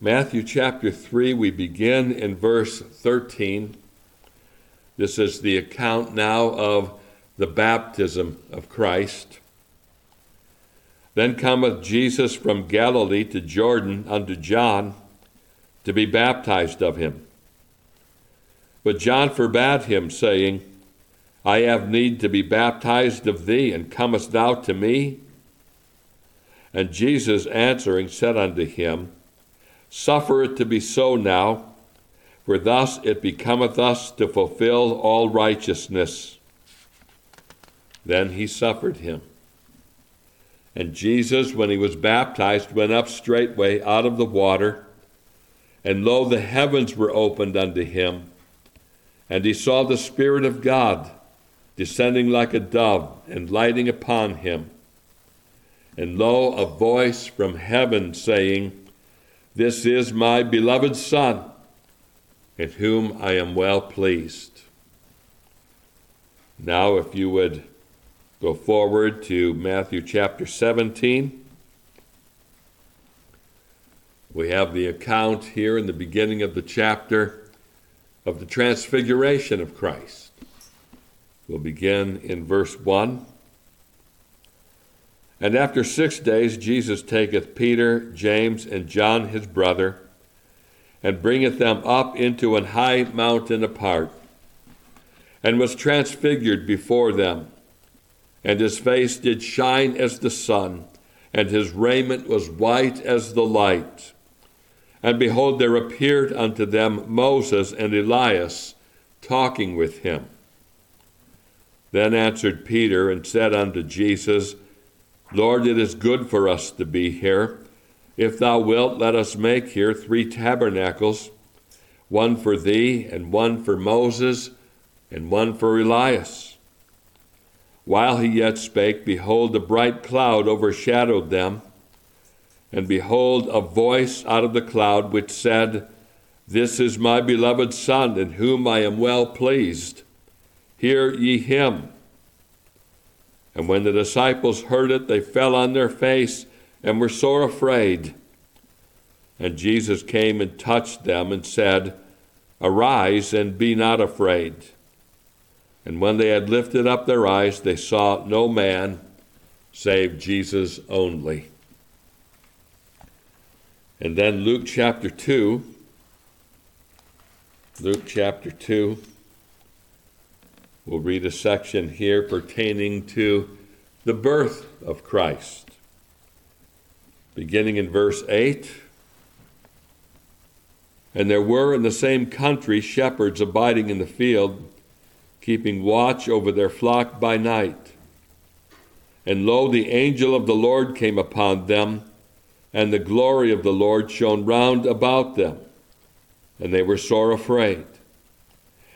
Matthew chapter 3, we begin in verse 13. This is the account now of the baptism of Christ. Then cometh Jesus from Galilee to Jordan unto John to be baptized of him. But John forbade him, saying, I have need to be baptized of thee, and comest thou to me? And Jesus answering said unto him, Suffer it to be so now, for thus it becometh us to fulfill all righteousness. Then he suffered him. And Jesus, when he was baptized, went up straightway out of the water, and lo, the heavens were opened unto him, and he saw the Spirit of God descending like a dove and lighting upon him. And lo, a voice from heaven saying, this is my beloved Son, in whom I am well pleased. Now, if you would go forward to Matthew chapter 17, we have the account here in the beginning of the chapter of the transfiguration of Christ. We'll begin in verse 1. And after six days, Jesus taketh Peter, James, and John his brother, and bringeth them up into an high mountain apart, and was transfigured before them. And his face did shine as the sun, and his raiment was white as the light. And behold, there appeared unto them Moses and Elias talking with him. Then answered Peter and said unto Jesus, Lord, it is good for us to be here. If thou wilt, let us make here three tabernacles one for thee, and one for Moses, and one for Elias. While he yet spake, behold, a bright cloud overshadowed them. And behold, a voice out of the cloud which said, This is my beloved Son, in whom I am well pleased. Hear ye him. And when the disciples heard it, they fell on their face and were sore afraid. And Jesus came and touched them and said, Arise and be not afraid. And when they had lifted up their eyes, they saw no man save Jesus only. And then Luke chapter 2. Luke chapter 2. We'll read a section here pertaining to the birth of Christ. Beginning in verse 8 And there were in the same country shepherds abiding in the field, keeping watch over their flock by night. And lo, the angel of the Lord came upon them, and the glory of the Lord shone round about them, and they were sore afraid.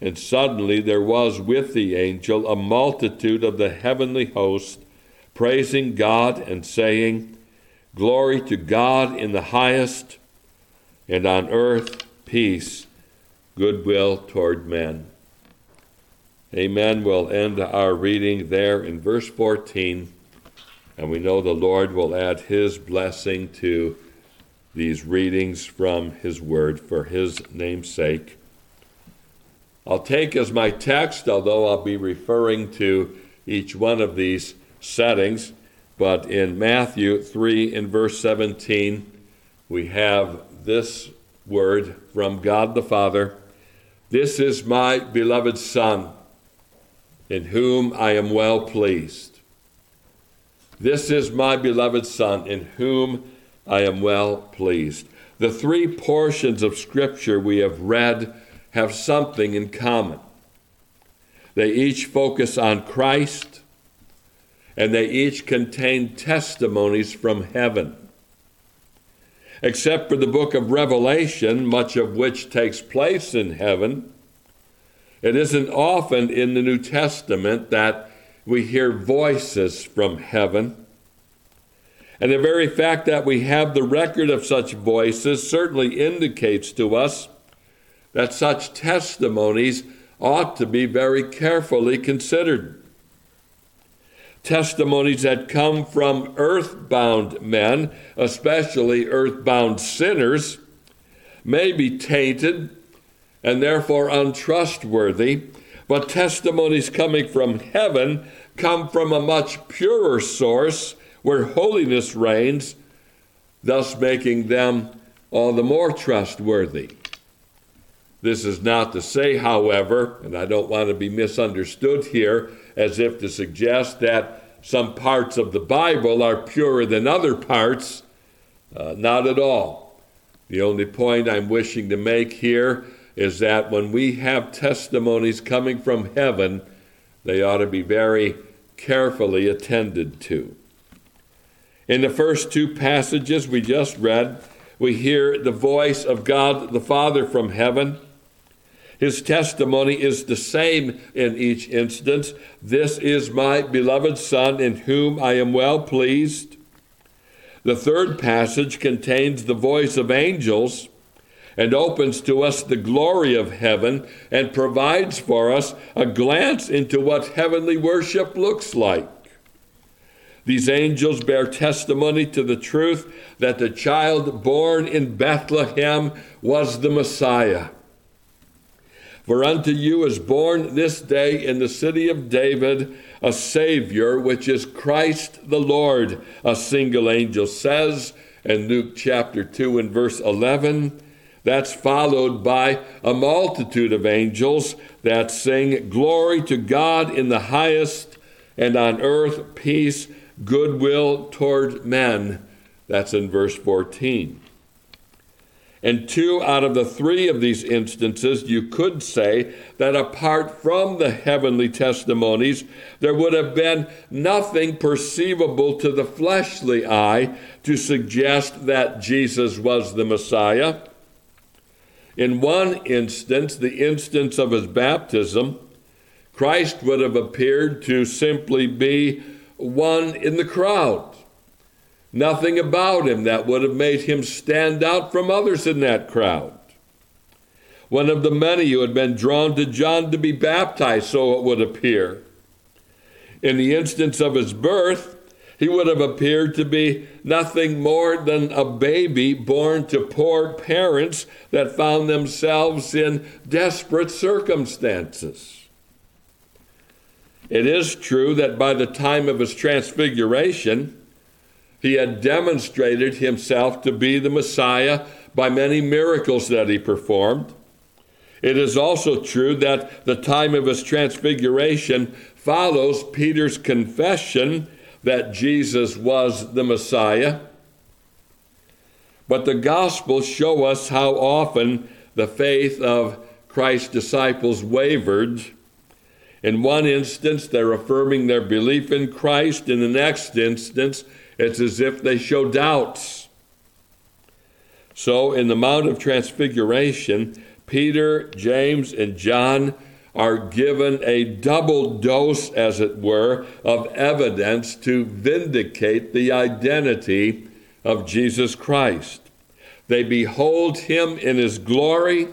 And suddenly there was with the angel a multitude of the heavenly host, praising God and saying, Glory to God in the highest, and on earth peace, goodwill toward men. Amen. We'll end our reading there in verse 14, and we know the Lord will add his blessing to these readings from his word for his name's sake. I'll take as my text, although I'll be referring to each one of these settings, but in Matthew 3 in verse 17, we have this word from God the Father This is my beloved Son, in whom I am well pleased. This is my beloved Son, in whom I am well pleased. The three portions of Scripture we have read have something in common. They each focus on Christ, and they each contain testimonies from heaven. Except for the book of Revelation, much of which takes place in heaven, It isn't often in the New Testament that we hear voices from heaven. And the very fact that we have the record of such voices certainly indicates to us that such testimonies ought to be very carefully considered. Testimonies that come from earthbound men, especially earthbound sinners, may be tainted and therefore untrustworthy, but testimonies coming from heaven come from a much purer source where holiness reigns, thus making them all the more trustworthy. This is not to say, however, and I don't want to be misunderstood here as if to suggest that some parts of the Bible are purer than other parts. Uh, not at all. The only point I'm wishing to make here is that when we have testimonies coming from heaven, they ought to be very carefully attended to. In the first two passages we just read, we hear the voice of God the Father from heaven. His testimony is the same in each instance. This is my beloved Son in whom I am well pleased. The third passage contains the voice of angels and opens to us the glory of heaven and provides for us a glance into what heavenly worship looks like. These angels bear testimony to the truth that the child born in Bethlehem was the Messiah. For unto you is born this day in the city of David a Savior, which is Christ the Lord, a single angel says in Luke chapter 2 and verse 11. That's followed by a multitude of angels that sing, Glory to God in the highest, and on earth peace, goodwill toward men. That's in verse 14. In two out of the three of these instances, you could say that apart from the heavenly testimonies, there would have been nothing perceivable to the fleshly eye to suggest that Jesus was the Messiah. In one instance, the instance of his baptism, Christ would have appeared to simply be one in the crowd. Nothing about him that would have made him stand out from others in that crowd. One of the many who had been drawn to John to be baptized, so it would appear. In the instance of his birth, he would have appeared to be nothing more than a baby born to poor parents that found themselves in desperate circumstances. It is true that by the time of his transfiguration, he had demonstrated himself to be the Messiah by many miracles that he performed. It is also true that the time of his transfiguration follows Peter's confession that Jesus was the Messiah. But the Gospels show us how often the faith of Christ's disciples wavered. In one instance, they're affirming their belief in Christ. In the next instance, it's as if they show doubts. So, in the Mount of Transfiguration, Peter, James, and John are given a double dose, as it were, of evidence to vindicate the identity of Jesus Christ. They behold him in his glory,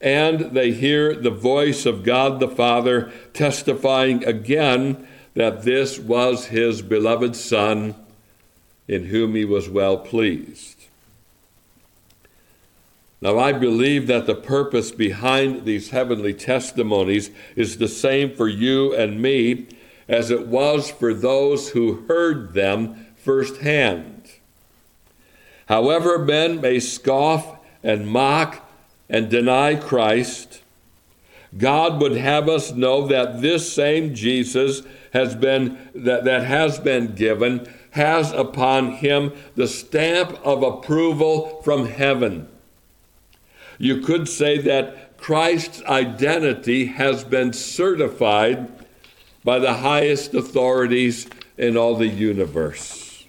and they hear the voice of God the Father testifying again that this was his beloved Son, in whom he was well pleased. Now, I believe that the purpose behind these heavenly testimonies is the same for you and me as it was for those who heard them firsthand. However, men may scoff and mock and deny Christ, God would have us know that this same Jesus has been that, that has been given has upon him the stamp of approval from heaven. You could say that Christ's identity has been certified by the highest authorities in all the universe.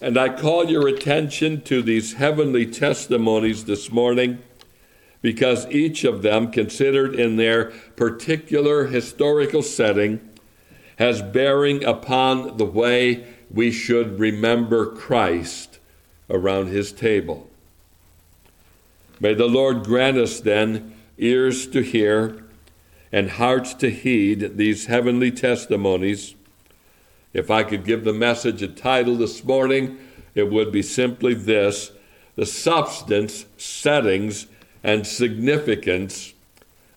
And I call your attention to these heavenly testimonies this morning because each of them, considered in their particular historical setting, has bearing upon the way we should remember Christ around his table. May the Lord grant us then ears to hear and hearts to heed these heavenly testimonies. If I could give the message a title this morning, it would be simply this the substance, settings, and significance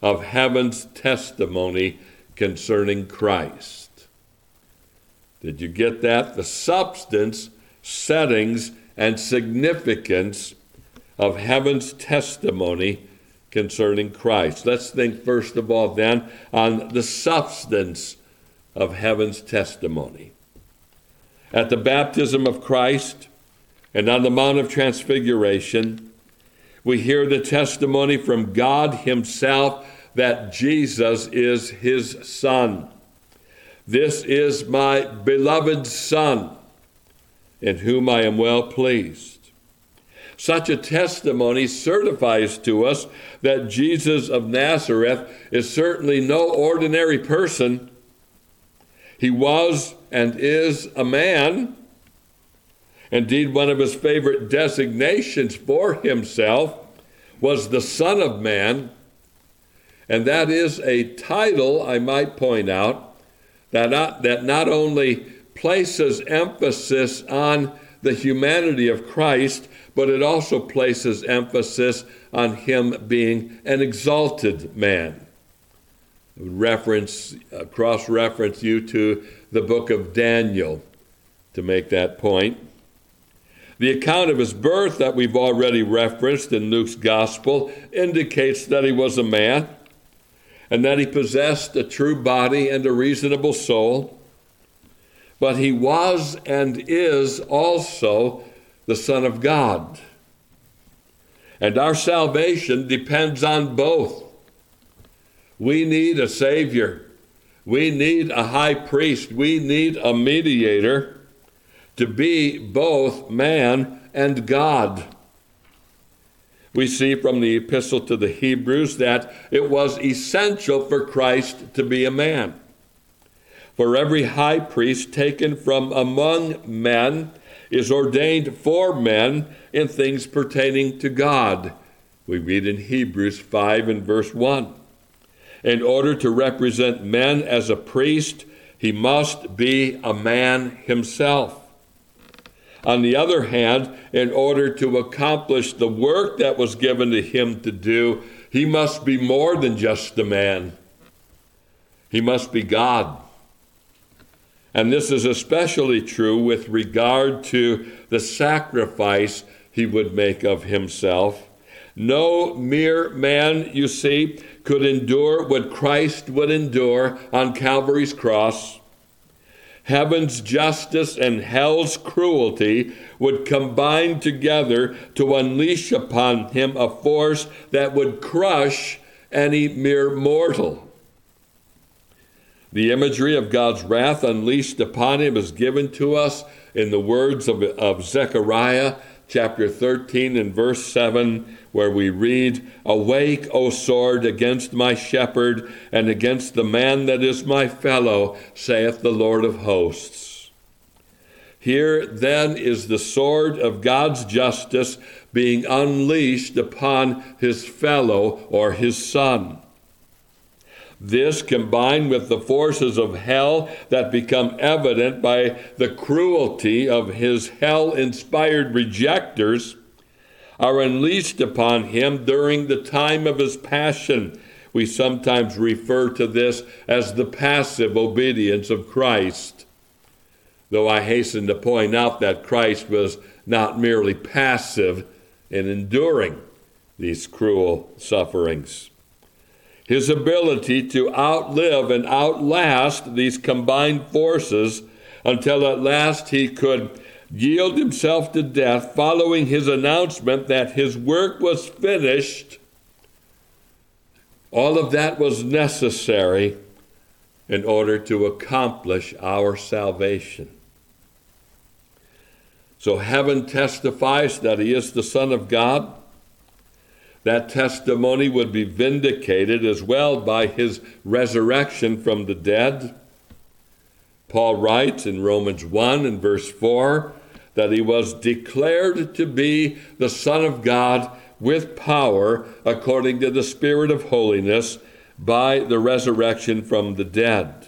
of heaven's testimony concerning Christ. Did you get that? The substance, settings, and significance of heaven's testimony concerning Christ. Let's think first of all then on the substance of heaven's testimony. At the baptism of Christ and on the Mount of Transfiguration, we hear the testimony from God Himself that Jesus is His Son. This is my beloved Son, in whom I am well pleased. Such a testimony certifies to us that Jesus of Nazareth is certainly no ordinary person. He was and is a man. Indeed, one of his favorite designations for himself was the Son of Man. And that is a title, I might point out, that not, that not only places emphasis on the humanity of Christ, but it also places emphasis on him being an exalted man. Reference, uh, cross reference you to the book of Daniel to make that point. The account of his birth that we've already referenced in Luke's gospel indicates that he was a man and that he possessed a true body and a reasonable soul. But he was and is also the Son of God. And our salvation depends on both. We need a Savior. We need a high priest. We need a mediator to be both man and God. We see from the epistle to the Hebrews that it was essential for Christ to be a man. For every high priest taken from among men is ordained for men in things pertaining to God. We read in Hebrews 5 and verse 1. In order to represent men as a priest, he must be a man himself. On the other hand, in order to accomplish the work that was given to him to do, he must be more than just a man. He must be God. And this is especially true with regard to the sacrifice he would make of himself. No mere man, you see, could endure what Christ would endure on Calvary's cross. Heaven's justice and hell's cruelty would combine together to unleash upon him a force that would crush any mere mortal. The imagery of God's wrath unleashed upon him is given to us in the words of, of Zechariah chapter 13 and verse 7, where we read, Awake, O sword, against my shepherd, and against the man that is my fellow, saith the Lord of hosts. Here then is the sword of God's justice being unleashed upon his fellow or his son. This, combined with the forces of hell that become evident by the cruelty of his hell inspired rejectors, are unleashed upon him during the time of his passion. We sometimes refer to this as the passive obedience of Christ. Though I hasten to point out that Christ was not merely passive in enduring these cruel sufferings his ability to outlive and outlast these combined forces until at last he could yield himself to death following his announcement that his work was finished. All of that was necessary in order to accomplish our salvation. So heaven testifies that he is the Son of God. that testimony would be vindicated as well by his resurrection from the dead. Paul writes in Romans 1 and verse 4 that he was declared to be the Son of God with power according to the Spirit of holiness by the resurrection from the dead.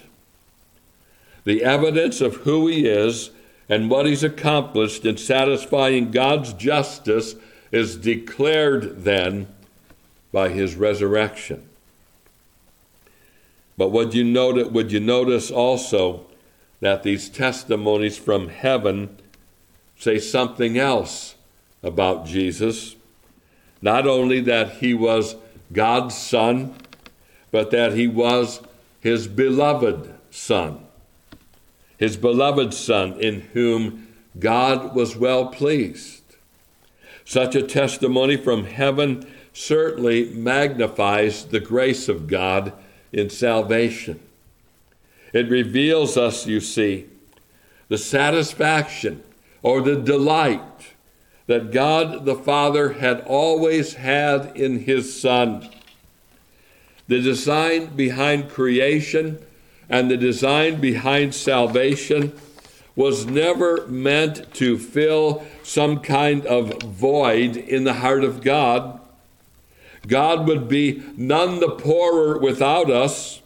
The evidence of who he is and what he's accomplished in satisfying God's justice is declared then by his resurrection. But would you notice, would you notice also that these testimonies from heaven say something else about Jesus? Not only that he was God's son, but that he was his beloved son. His beloved son in whom God was well pleased. Such a testimony from heaven certainly magnifies the grace of God in salvation. It reveals us, you see, the satisfaction or the delight that God the Father had always had in His Son. The design behind creation and the design behind salvation was never meant to fill some kind of void in the heart of God. God would be none the poorer without us,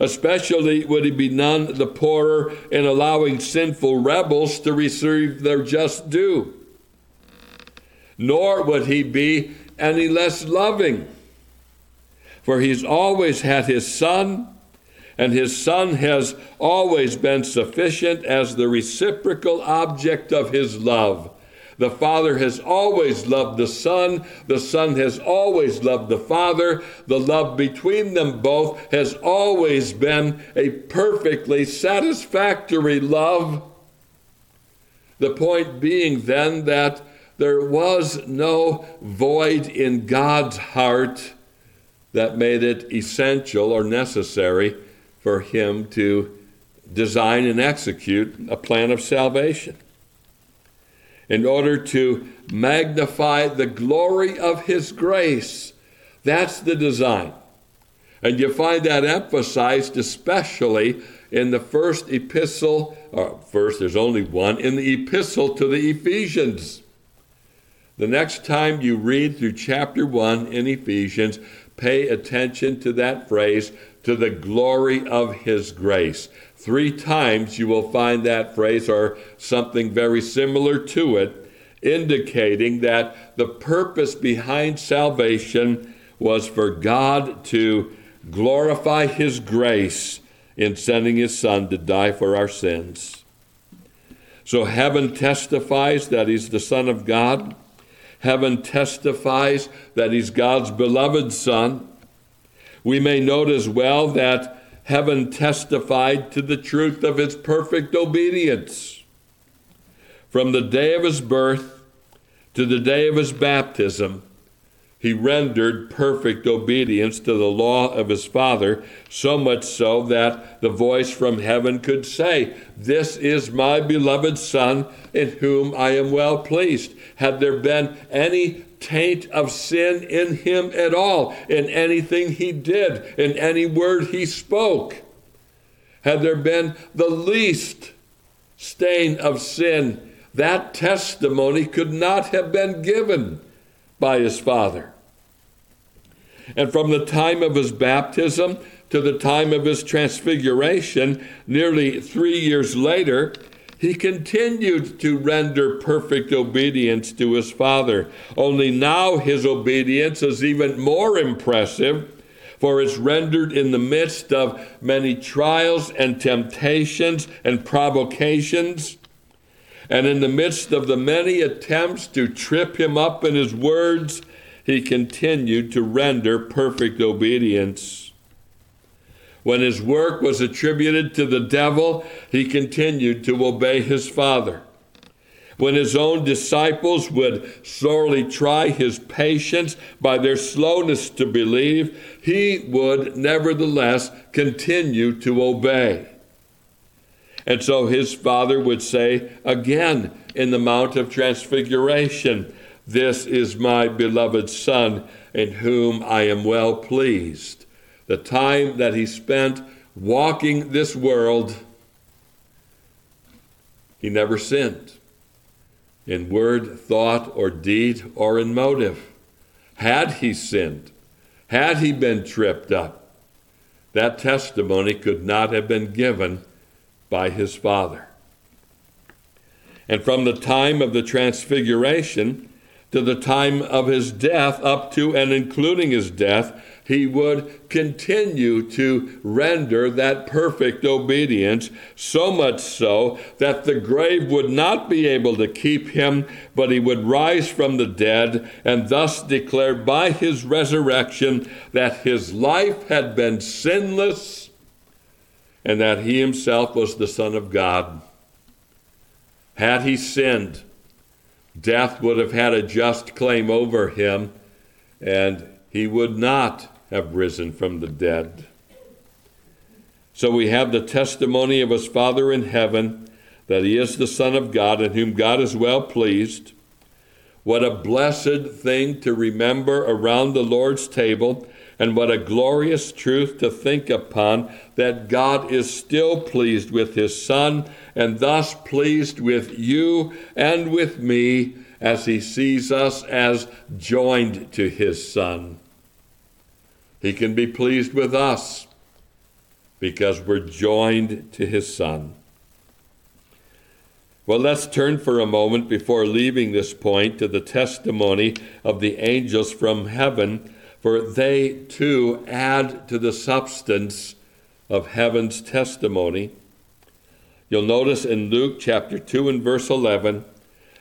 especially would he be none the poorer in allowing sinful rebels to receive their just due. Nor would he be any less loving, for he's always had his Son and his Son has always been sufficient as the reciprocal object of his love. The Father has always loved the Son. The Son has always loved the Father. The love between them both has always been a perfectly satisfactory love. The point being then that there was no void in God's heart that made it essential or necessary for him to design and execute a plan of salvation in order to magnify the glory of his grace. That's the design. And you find that emphasized especially in the first epistle, or first, there's only one, in the epistle to the Ephesians. The next time you read through chapter 1 in Ephesians, pay attention to that phrase, to the glory of his grace. Three times you will find that phrase or something very similar to it, indicating that the purpose behind salvation was for God to glorify his grace in sending his son to die for our sins. So heaven testifies that he's the Son of God. Heaven testifies that he's God's beloved Son. We may note as well that heaven testified to the truth of his perfect obedience. From the day of his birth to the day of his baptism, he rendered perfect obedience to the law of his Father, so much so that the voice from heaven could say, This is my beloved Son, in whom I am well pleased. Had there been any taint of sin in him at all, in anything he did, in any word he spoke, had there been the least stain of sin, that testimony could not have been given by his Father. And from the time of his baptism to the time of his transfiguration, nearly three years later, he continued to render perfect obedience to his Father. Only now his obedience is even more impressive, for it's rendered in the midst of many trials and temptations and provocations. And in the midst of the many attempts to trip him up in his words, he continued to render perfect obedience. When his work was attributed to the devil, he continued to obey his Father. When his own disciples would sorely try his patience by their slowness to believe, he would nevertheless continue to obey. And so his father would say again in the Mount of Transfiguration, This is my beloved Son, in whom I am well pleased. The time that he spent walking this world, he never sinned in word, thought, or deed, or in motive. Had he sinned, had he been tripped up, that testimony could not have been given by his Father. And from the time of the transfiguration to the time of his death, up to and including his death, he would continue to render that perfect obedience, so much so that the grave would not be able to keep him, but he would rise from the dead, and thus declare by his resurrection that his life had been sinless and that he himself was the Son of God. Had he sinned, death would have had a just claim over him, and he would not have risen from the dead. So we have the testimony of his Father in heaven that he is the Son of God in whom God is well pleased. What a blessed thing to remember around the Lord's table and what a glorious truth to think upon that God is still pleased with his Son and thus pleased with you and with me as he sees us as joined to his Son. He can be pleased with us because we're joined to his Son. Well, let's turn for a moment before leaving this point to the testimony of the angels from heaven for they too add to the substance of heaven's testimony. You'll notice in Luke chapter 2 and verse 11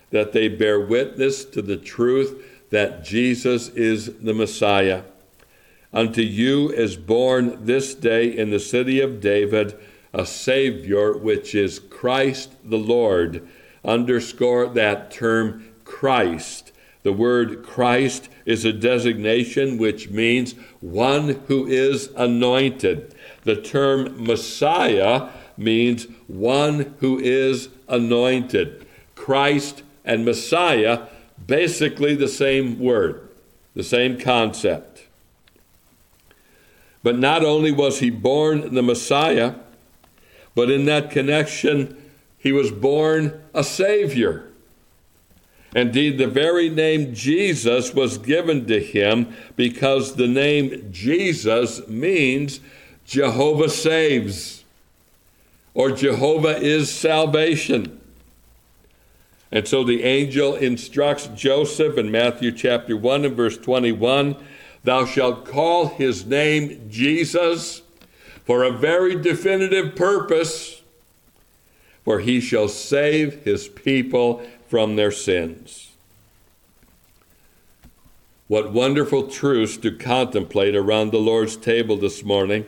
that they bear witness to the truth that Jesus is the Messiah. Unto you is born this day in the city of David a Savior, which is Christ the Lord. Underscore that term Christ. The word Christ is a designation which means one who is anointed. The term Messiah means one who is anointed. Christ and Messiah, basically the same word, the same concept. But not only was he born the Messiah, but in that connection, he was born a Savior. Indeed, the very name Jesus was given to him because the name Jesus means Jehovah saves or Jehovah is salvation. And so the angel instructs Joseph in Matthew chapter 1 and verse 21 Thou shalt call his name Jesus for a very definitive purpose, for he shall save his people from their sins. What wonderful truths to contemplate around the Lord's table this morning.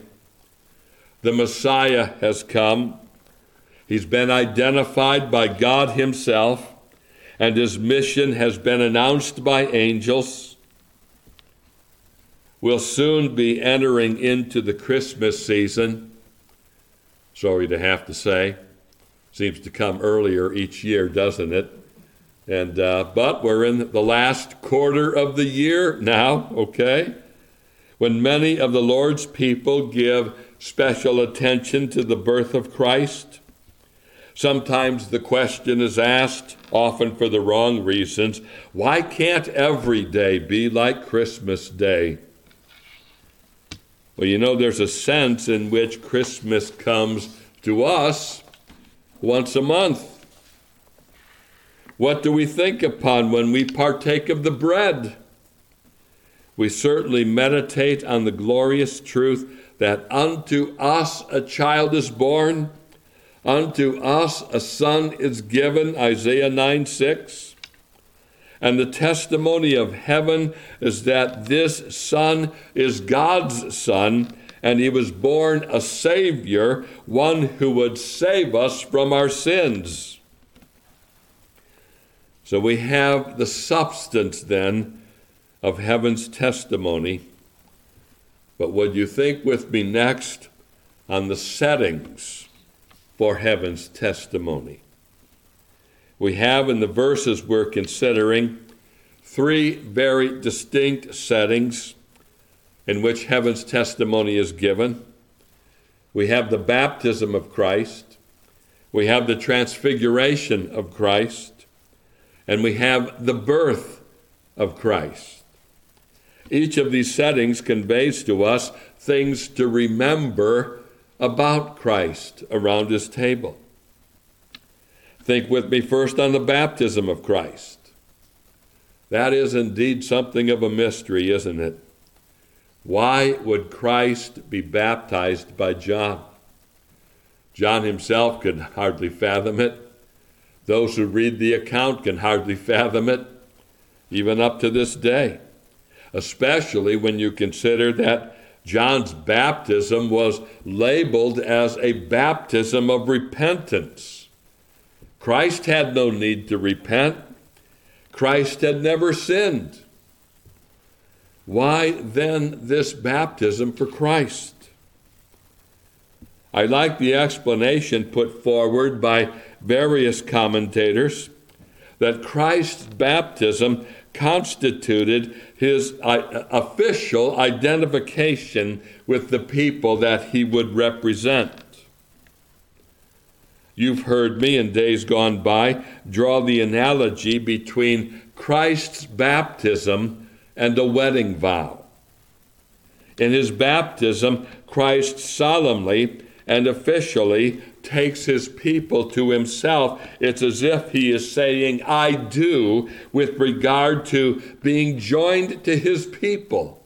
The Messiah has come. He's been identified by God Himself, and His mission has been announced by angels. We'll soon be entering into the Christmas season. Sorry to have to say. Seems to come earlier each year, doesn't it? And uh, but we're in the last quarter of the year now, okay? When many of the Lord's people give special attention to the birth of Christ. Sometimes the question is asked, often for the wrong reasons, why can't every day be like Christmas Day? Well, you know, there's a sense in which Christmas comes to us once a month. What do we think upon when we partake of the bread? We certainly meditate on the glorious truth that unto us a child is born, unto us a son is given, Isaiah 9 6. And the testimony of heaven is that this son is God's son, and he was born a Savior, one who would save us from our sins. So we have the substance then of heaven's testimony. But would you think with me next on the settings for heaven's testimony? We have in the verses we're considering three very distinct settings in which heaven's testimony is given. We have the baptism of Christ, we have the transfiguration of Christ, and we have the birth of Christ. Each of these settings conveys to us things to remember about Christ around his table. Think with me first on the baptism of Christ. That is indeed something of a mystery, isn't it? Why would Christ be baptized by John? John himself could hardly fathom it. Those who read the account can hardly fathom it, even up to this day, especially when you consider that John's baptism was labeled as a baptism of repentance. Christ had no need to repent, Christ had never sinned. Why then this baptism for Christ? I like the explanation put forward by various commentators that Christ's baptism constituted his uh, official identification with the people that he would represent. You've heard me in days gone by draw the analogy between Christ's baptism and a wedding vow. In his baptism, Christ solemnly and officially takes his people to himself. It's as if he is saying, I do, with regard to being joined to his people.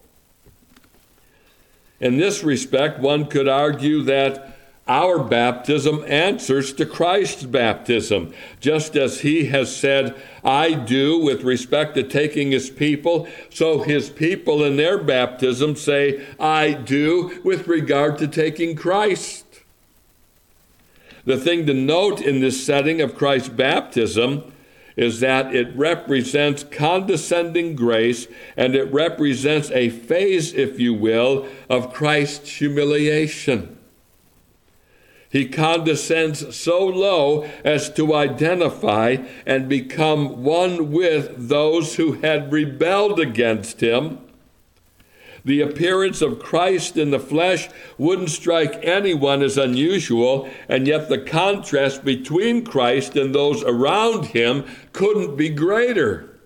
In this respect, one could argue that our baptism answers to Christ's baptism, just as he has said, I do with respect to taking his people, so his people in their baptism say, I do with regard to taking Christ. The thing to note in this setting of Christ's baptism is that it represents condescending grace and it represents a phase, if you will, of Christ's humiliation. He condescends so low as to identify and become one with those who had rebelled against him. The appearance of Christ in the flesh wouldn't strike anyone as unusual, and yet the contrast between Christ and those around him couldn't be greater.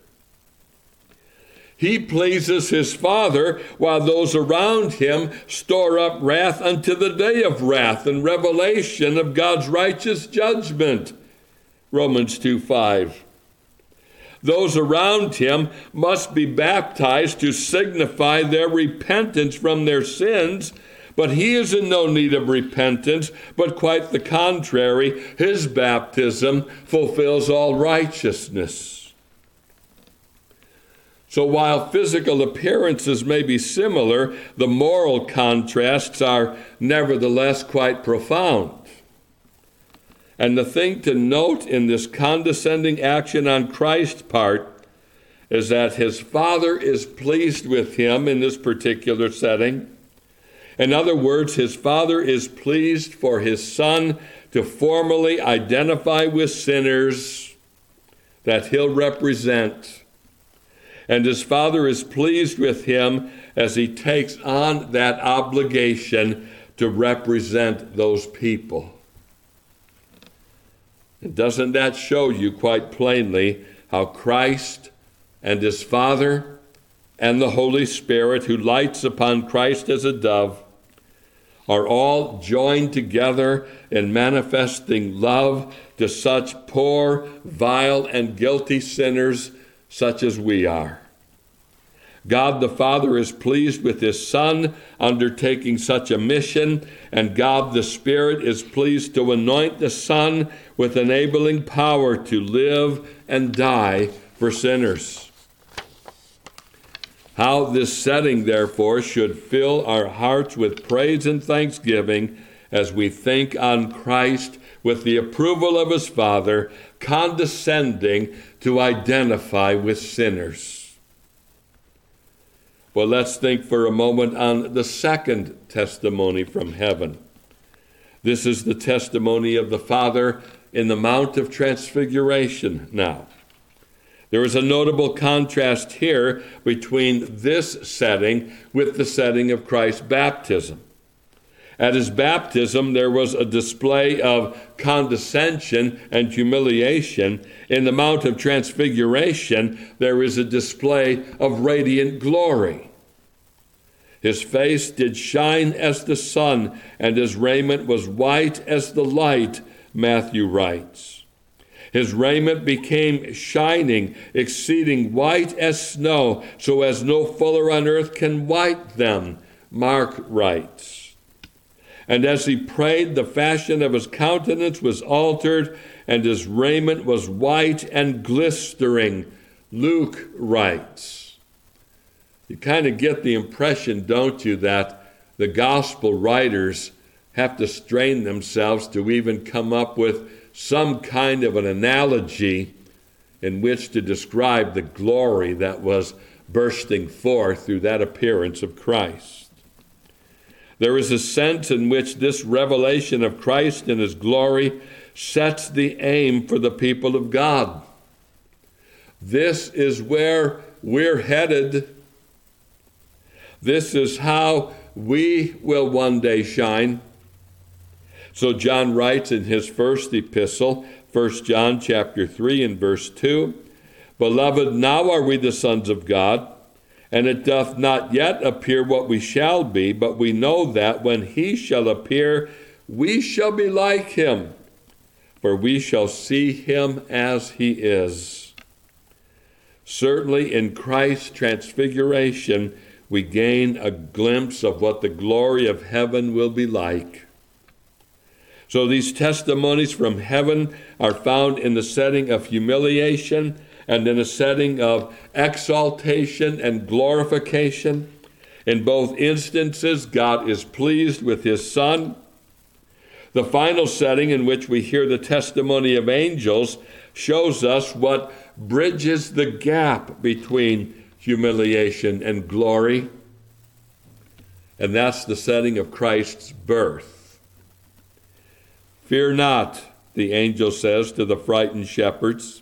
He pleases his Father, while those around him store up wrath unto the day of wrath and revelation of God's righteous judgment. Romans 2 5. Those around him must be baptized to signify their repentance from their sins. But he is in no need of repentance, but quite the contrary. His baptism fulfills all righteousness. So while physical appearances may be similar, the moral contrasts are nevertheless quite profound. And the thing to note in this condescending action on Christ's part is that his Father is pleased with him in this particular setting. In other words, his Father is pleased for his Son to formally identify with sinners that he'll represent and his father is pleased with him as he takes on that obligation to represent those people. And doesn't that show you quite plainly how Christ and his Father and the Holy Spirit, who lights upon Christ as a dove, are all joined together in manifesting love to such poor, vile, and guilty sinners such as we are? God the Father is pleased with his Son undertaking such a mission, and God the Spirit is pleased to anoint the Son with enabling power to live and die for sinners. How this setting, therefore, should fill our hearts with praise and thanksgiving as we think on Christ with the approval of his Father, condescending to identify with sinners. Well, let's think for a moment on the second testimony from heaven. This is the testimony of the Father in the Mount of Transfiguration now. There is a notable contrast here between this setting with the setting of Christ's baptism. At his baptism, there was a display of condescension and humiliation. In the Mount of Transfiguration, there is a display of radiant glory. His face did shine as the sun, and his raiment was white as the light, Matthew writes. His raiment became shining, exceeding white as snow, so as no fuller on earth can white them, Mark writes. And as he prayed, the fashion of his countenance was altered, and his raiment was white and glistering, Luke writes. You kind of get the impression, don't you, that the gospel writers have to strain themselves to even come up with some kind of an analogy in which to describe the glory that was bursting forth through that appearance of Christ. There is a sense in which this revelation of Christ and his glory sets the aim for the people of God. This is where we're headed. This is how we will one day shine. So John writes in his first epistle, 1 John chapter 3 and verse 2, Beloved, now are we the sons of God, and it doth not yet appear what we shall be, but we know that when he shall appear, we shall be like him, for we shall see him as he is. Certainly in Christ's transfiguration, we gain a glimpse of what the glory of heaven will be like. So these testimonies from heaven are found in the setting of humiliation and in a setting of exaltation and glorification. In both instances, God is pleased with his Son. The final setting in which we hear the testimony of angels shows us what bridges the gap between humiliation and glory, and that's the setting of Christ's birth. Fear not, the angel says to the frightened shepherds.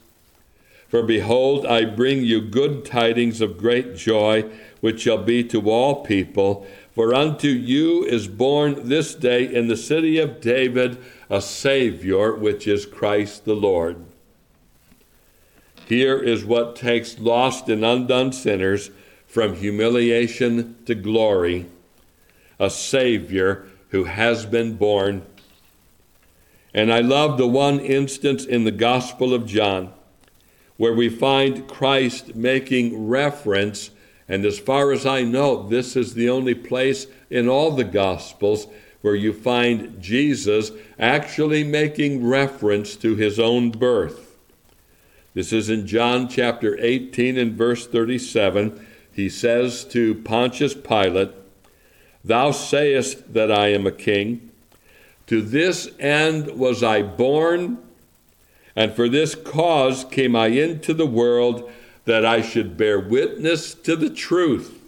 For behold, I bring you good tidings of great joy, which shall be to all people. For unto you is born this day in the city of David a Savior, which is Christ the Lord. Here is what takes lost and undone sinners from humiliation to glory a Savior who has been born and I love the one instance in the Gospel of John where we find Christ making reference, and as far as I know, this is the only place in all the Gospels where you find Jesus actually making reference to his own birth. This is in John chapter 18 and verse 37. He says to Pontius Pilate, Thou sayest that I am a king. To this end was I born, and for this cause came I into the world, that I should bear witness to the truth.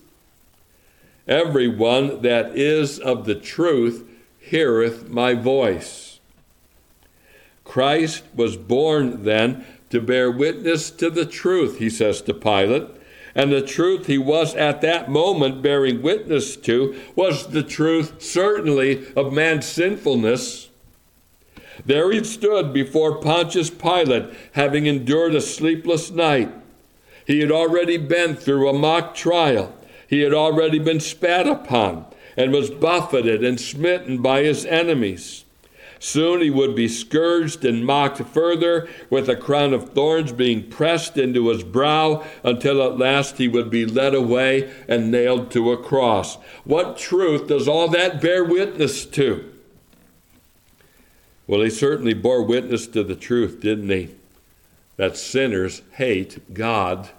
Everyone that is of the truth heareth my voice. Christ was born then to bear witness to the truth, he says to Pilate. And the truth he was at that moment bearing witness to was the truth, certainly, of man's sinfulness. There he stood before Pontius Pilate, having endured a sleepless night. He had already been through a mock trial. He had already been spat upon and was buffeted and smitten by his enemies. Soon he would be scourged and mocked further, with a crown of thorns being pressed into his brow, until at last he would be led away and nailed to a cross. What truth does all that bear witness to? Well, he certainly bore witness to the truth, didn't he? That sinners hate God.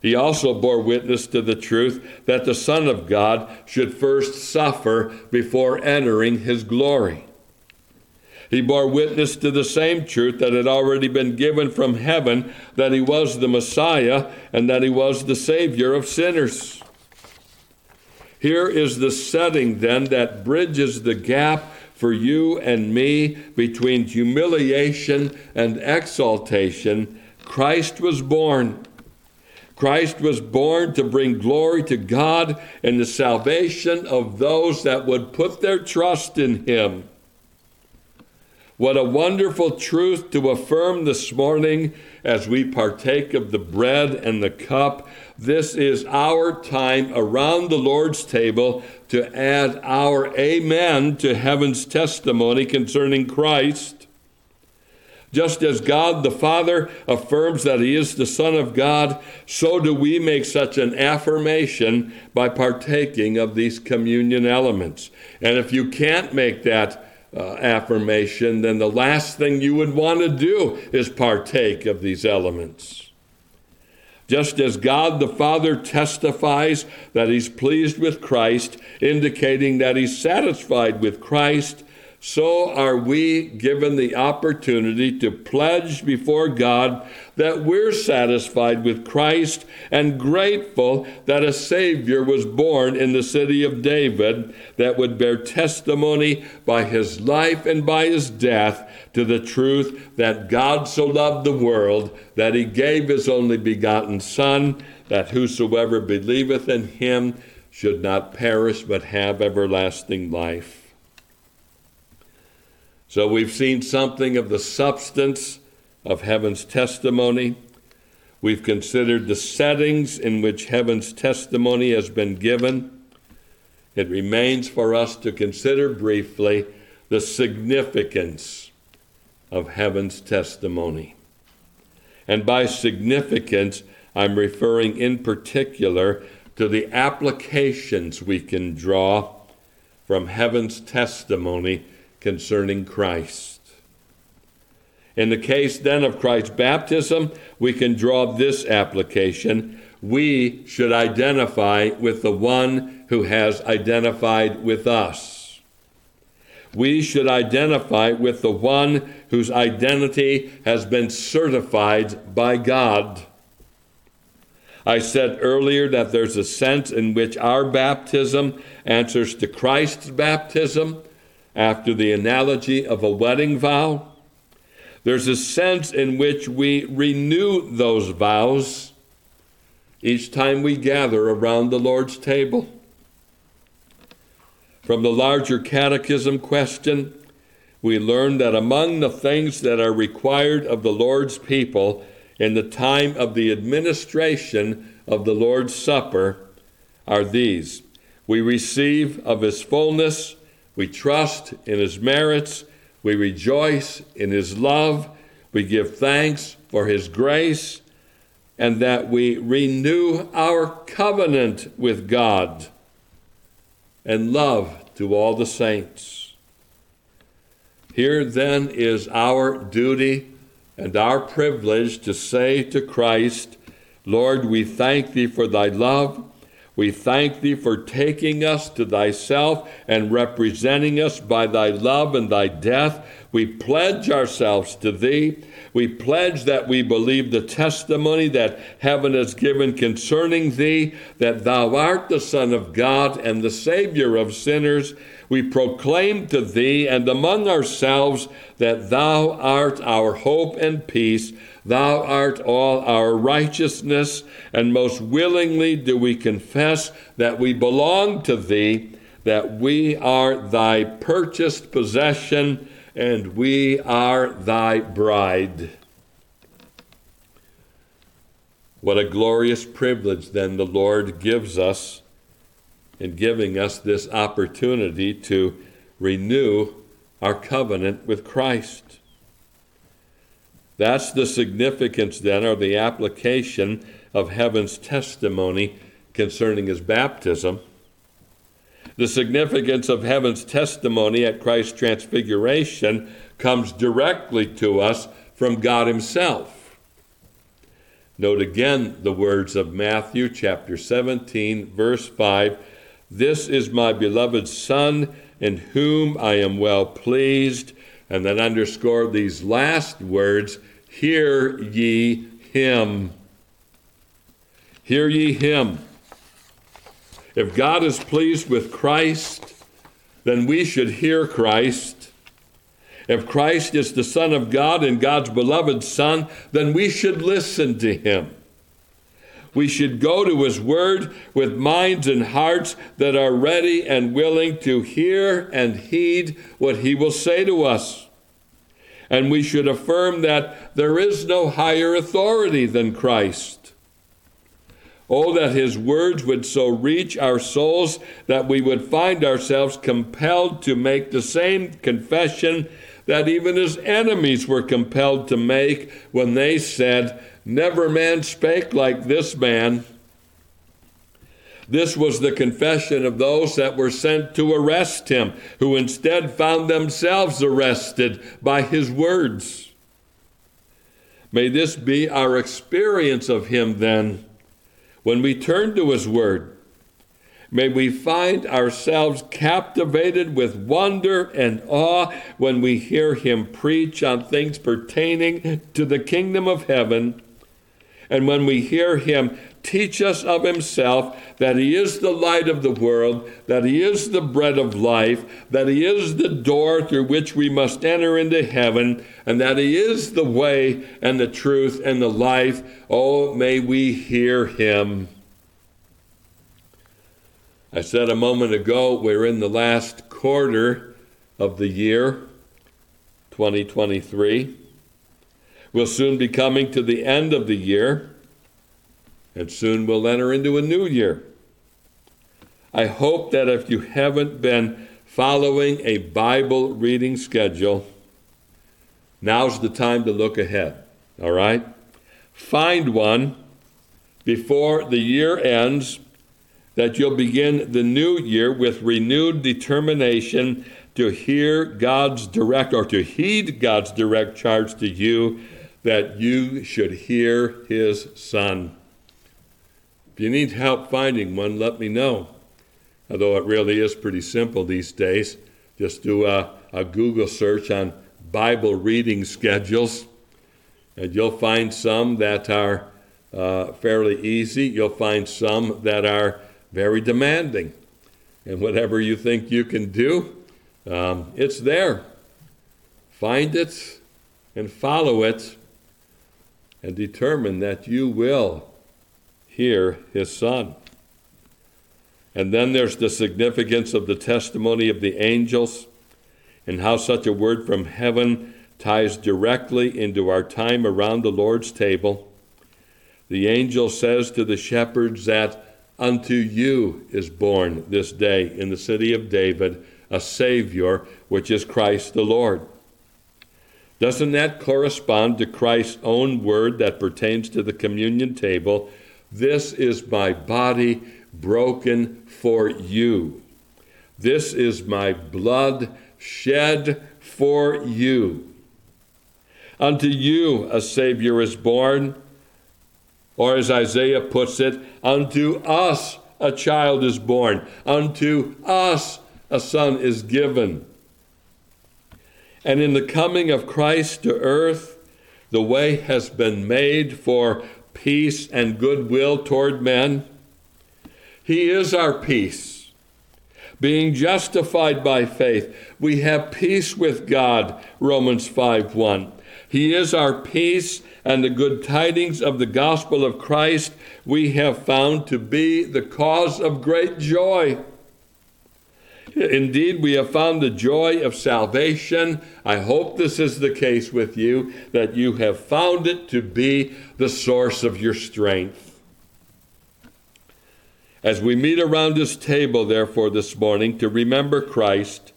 He also bore witness to the truth that the Son of God should first suffer before entering his glory. He bore witness to the same truth that had already been given from heaven that he was the Messiah and that he was the Savior of sinners. Here is the setting then that bridges the gap for you and me between humiliation and exaltation Christ was born. Christ was born to bring glory to God and the salvation of those that would put their trust in Him. What a wonderful truth to affirm this morning as we partake of the bread and the cup. This is our time around the Lord's table to add our amen to heaven's testimony concerning Christ. Just as God the Father affirms that He is the Son of God, so do we make such an affirmation by partaking of these communion elements. And if you can't make that uh, affirmation, then the last thing you would want to do is partake of these elements. Just as God the Father testifies that He's pleased with Christ, indicating that He's satisfied with Christ, so are we given the opportunity to pledge before God that we're satisfied with Christ and grateful that a Savior was born in the city of David that would bear testimony by his life and by his death to the truth that God so loved the world that he gave his only begotten Son, that whosoever believeth in him should not perish but have everlasting life. So we've seen something of the substance of heaven's testimony. We've considered the settings in which heaven's testimony has been given. It remains for us to consider briefly the significance of heaven's testimony. And by significance, I'm referring in particular to the applications we can draw from heaven's testimony concerning Christ. In the case then of Christ's baptism, we can draw this application. We should identify with the one who has identified with us. We should identify with the one whose identity has been certified by God. I said earlier that there's a sense in which our baptism answers to Christ's baptism after the analogy of a wedding vow. There's a sense in which we renew those vows each time we gather around the Lord's table. From the larger catechism question, we learn that among the things that are required of the Lord's people in the time of the administration of the Lord's Supper are these we receive of His fullness we trust in his merits. We rejoice in his love. We give thanks for his grace and that we renew our covenant with God and love to all the saints. Here then is our duty and our privilege to say to Christ, Lord, we thank thee for thy love. We thank thee for taking us to thyself and representing us by thy love and thy death. We pledge ourselves to thee. We pledge that we believe the testimony that heaven has given concerning thee, that thou art the Son of God and the Savior of sinners. We proclaim to thee and among ourselves that thou art our hope and peace Thou art all our righteousness, and most willingly do we confess that we belong to Thee, that we are Thy purchased possession, and we are Thy bride. What a glorious privilege then the Lord gives us in giving us this opportunity to renew our covenant with Christ. That's the significance then, or the application of heaven's testimony concerning his baptism. The significance of heaven's testimony at Christ's transfiguration comes directly to us from God Himself. Note again the words of Matthew chapter 17, verse 5 This is my beloved Son, in whom I am well pleased. And then underscore these last words Hear ye him. Hear ye him. If God is pleased with Christ, then we should hear Christ. If Christ is the Son of God and God's beloved Son, then we should listen to him. We should go to his word with minds and hearts that are ready and willing to hear and heed what he will say to us. And we should affirm that there is no higher authority than Christ. Oh, that his words would so reach our souls that we would find ourselves compelled to make the same confession that even his enemies were compelled to make when they said, Never man spake like this man. This was the confession of those that were sent to arrest him, who instead found themselves arrested by his words. May this be our experience of him then, when we turn to his word. May we find ourselves captivated with wonder and awe when we hear him preach on things pertaining to the kingdom of heaven and when we hear him teach us of himself that he is the light of the world, that he is the bread of life, that he is the door through which we must enter into heaven, and that he is the way and the truth and the life, oh, may we hear him. I said a moment ago, we're in the last quarter of the year, 2023. We'll soon be coming to the end of the year, and soon we'll enter into a new year. I hope that if you haven't been following a Bible reading schedule, now's the time to look ahead, all right? Find one before the year ends that you'll begin the new year with renewed determination to hear God's direct or to heed God's direct charge to you that you should hear his son. If you need help finding one, let me know. Although it really is pretty simple these days. Just do a, a Google search on Bible reading schedules, and you'll find some that are uh, fairly easy. You'll find some that are very demanding. And whatever you think you can do, um, it's there. Find it and follow it and determine that you will hear his son. And then there's the significance of the testimony of the angels and how such a word from heaven ties directly into our time around the Lord's table. The angel says to the shepherds that unto you is born this day in the city of David a Savior, which is Christ the Lord. Doesn't that correspond to Christ's own word that pertains to the communion table? This is my body broken for you. This is my blood shed for you. Unto you a Savior is born, or as Isaiah puts it, unto us a child is born, unto us a son is given. And in the coming of Christ to earth, the way has been made for peace and goodwill toward men. He is our peace. Being justified by faith, we have peace with God, Romans 5 1. He is our peace, and the good tidings of the gospel of Christ we have found to be the cause of great joy. Indeed, we have found the joy of salvation. I hope this is the case with you, that you have found it to be the source of your strength. As we meet around this table, therefore, this morning to remember Christ,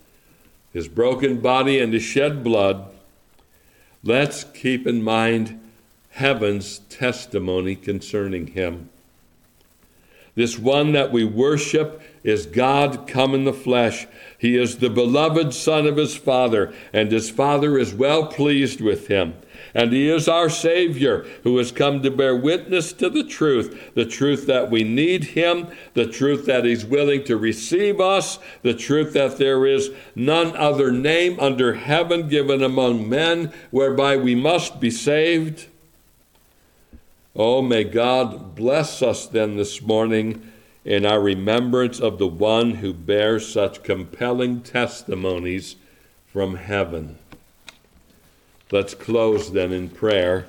his broken body, and his shed blood, let's keep in mind heaven's testimony concerning him. This one that we worship is God come in the flesh. He is the beloved Son of his Father, and his Father is well pleased with him. And he is our Savior who has come to bear witness to the truth the truth that we need him, the truth that he's willing to receive us, the truth that there is none other name under heaven given among men whereby we must be saved. Oh, may God bless us then this morning in our remembrance of the one who bears such compelling testimonies from heaven. Let's close then in prayer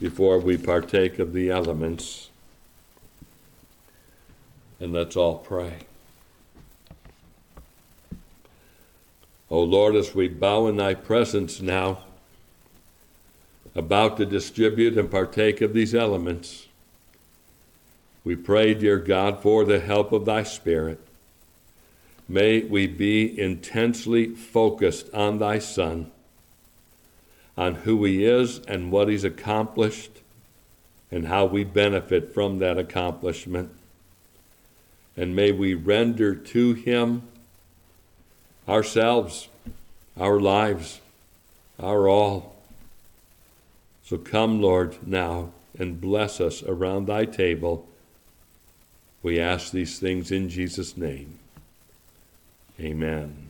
before we partake of the elements. And let's all pray. O oh Lord, as we bow in thy presence now, about to distribute and partake of these elements, we pray, dear God, for the help of thy Spirit. May we be intensely focused on thy Son, on who he is and what he's accomplished, and how we benefit from that accomplishment. And may we render to him ourselves, our lives, our all. So come, Lord, now and bless us around thy table. We ask these things in Jesus' name. Amen.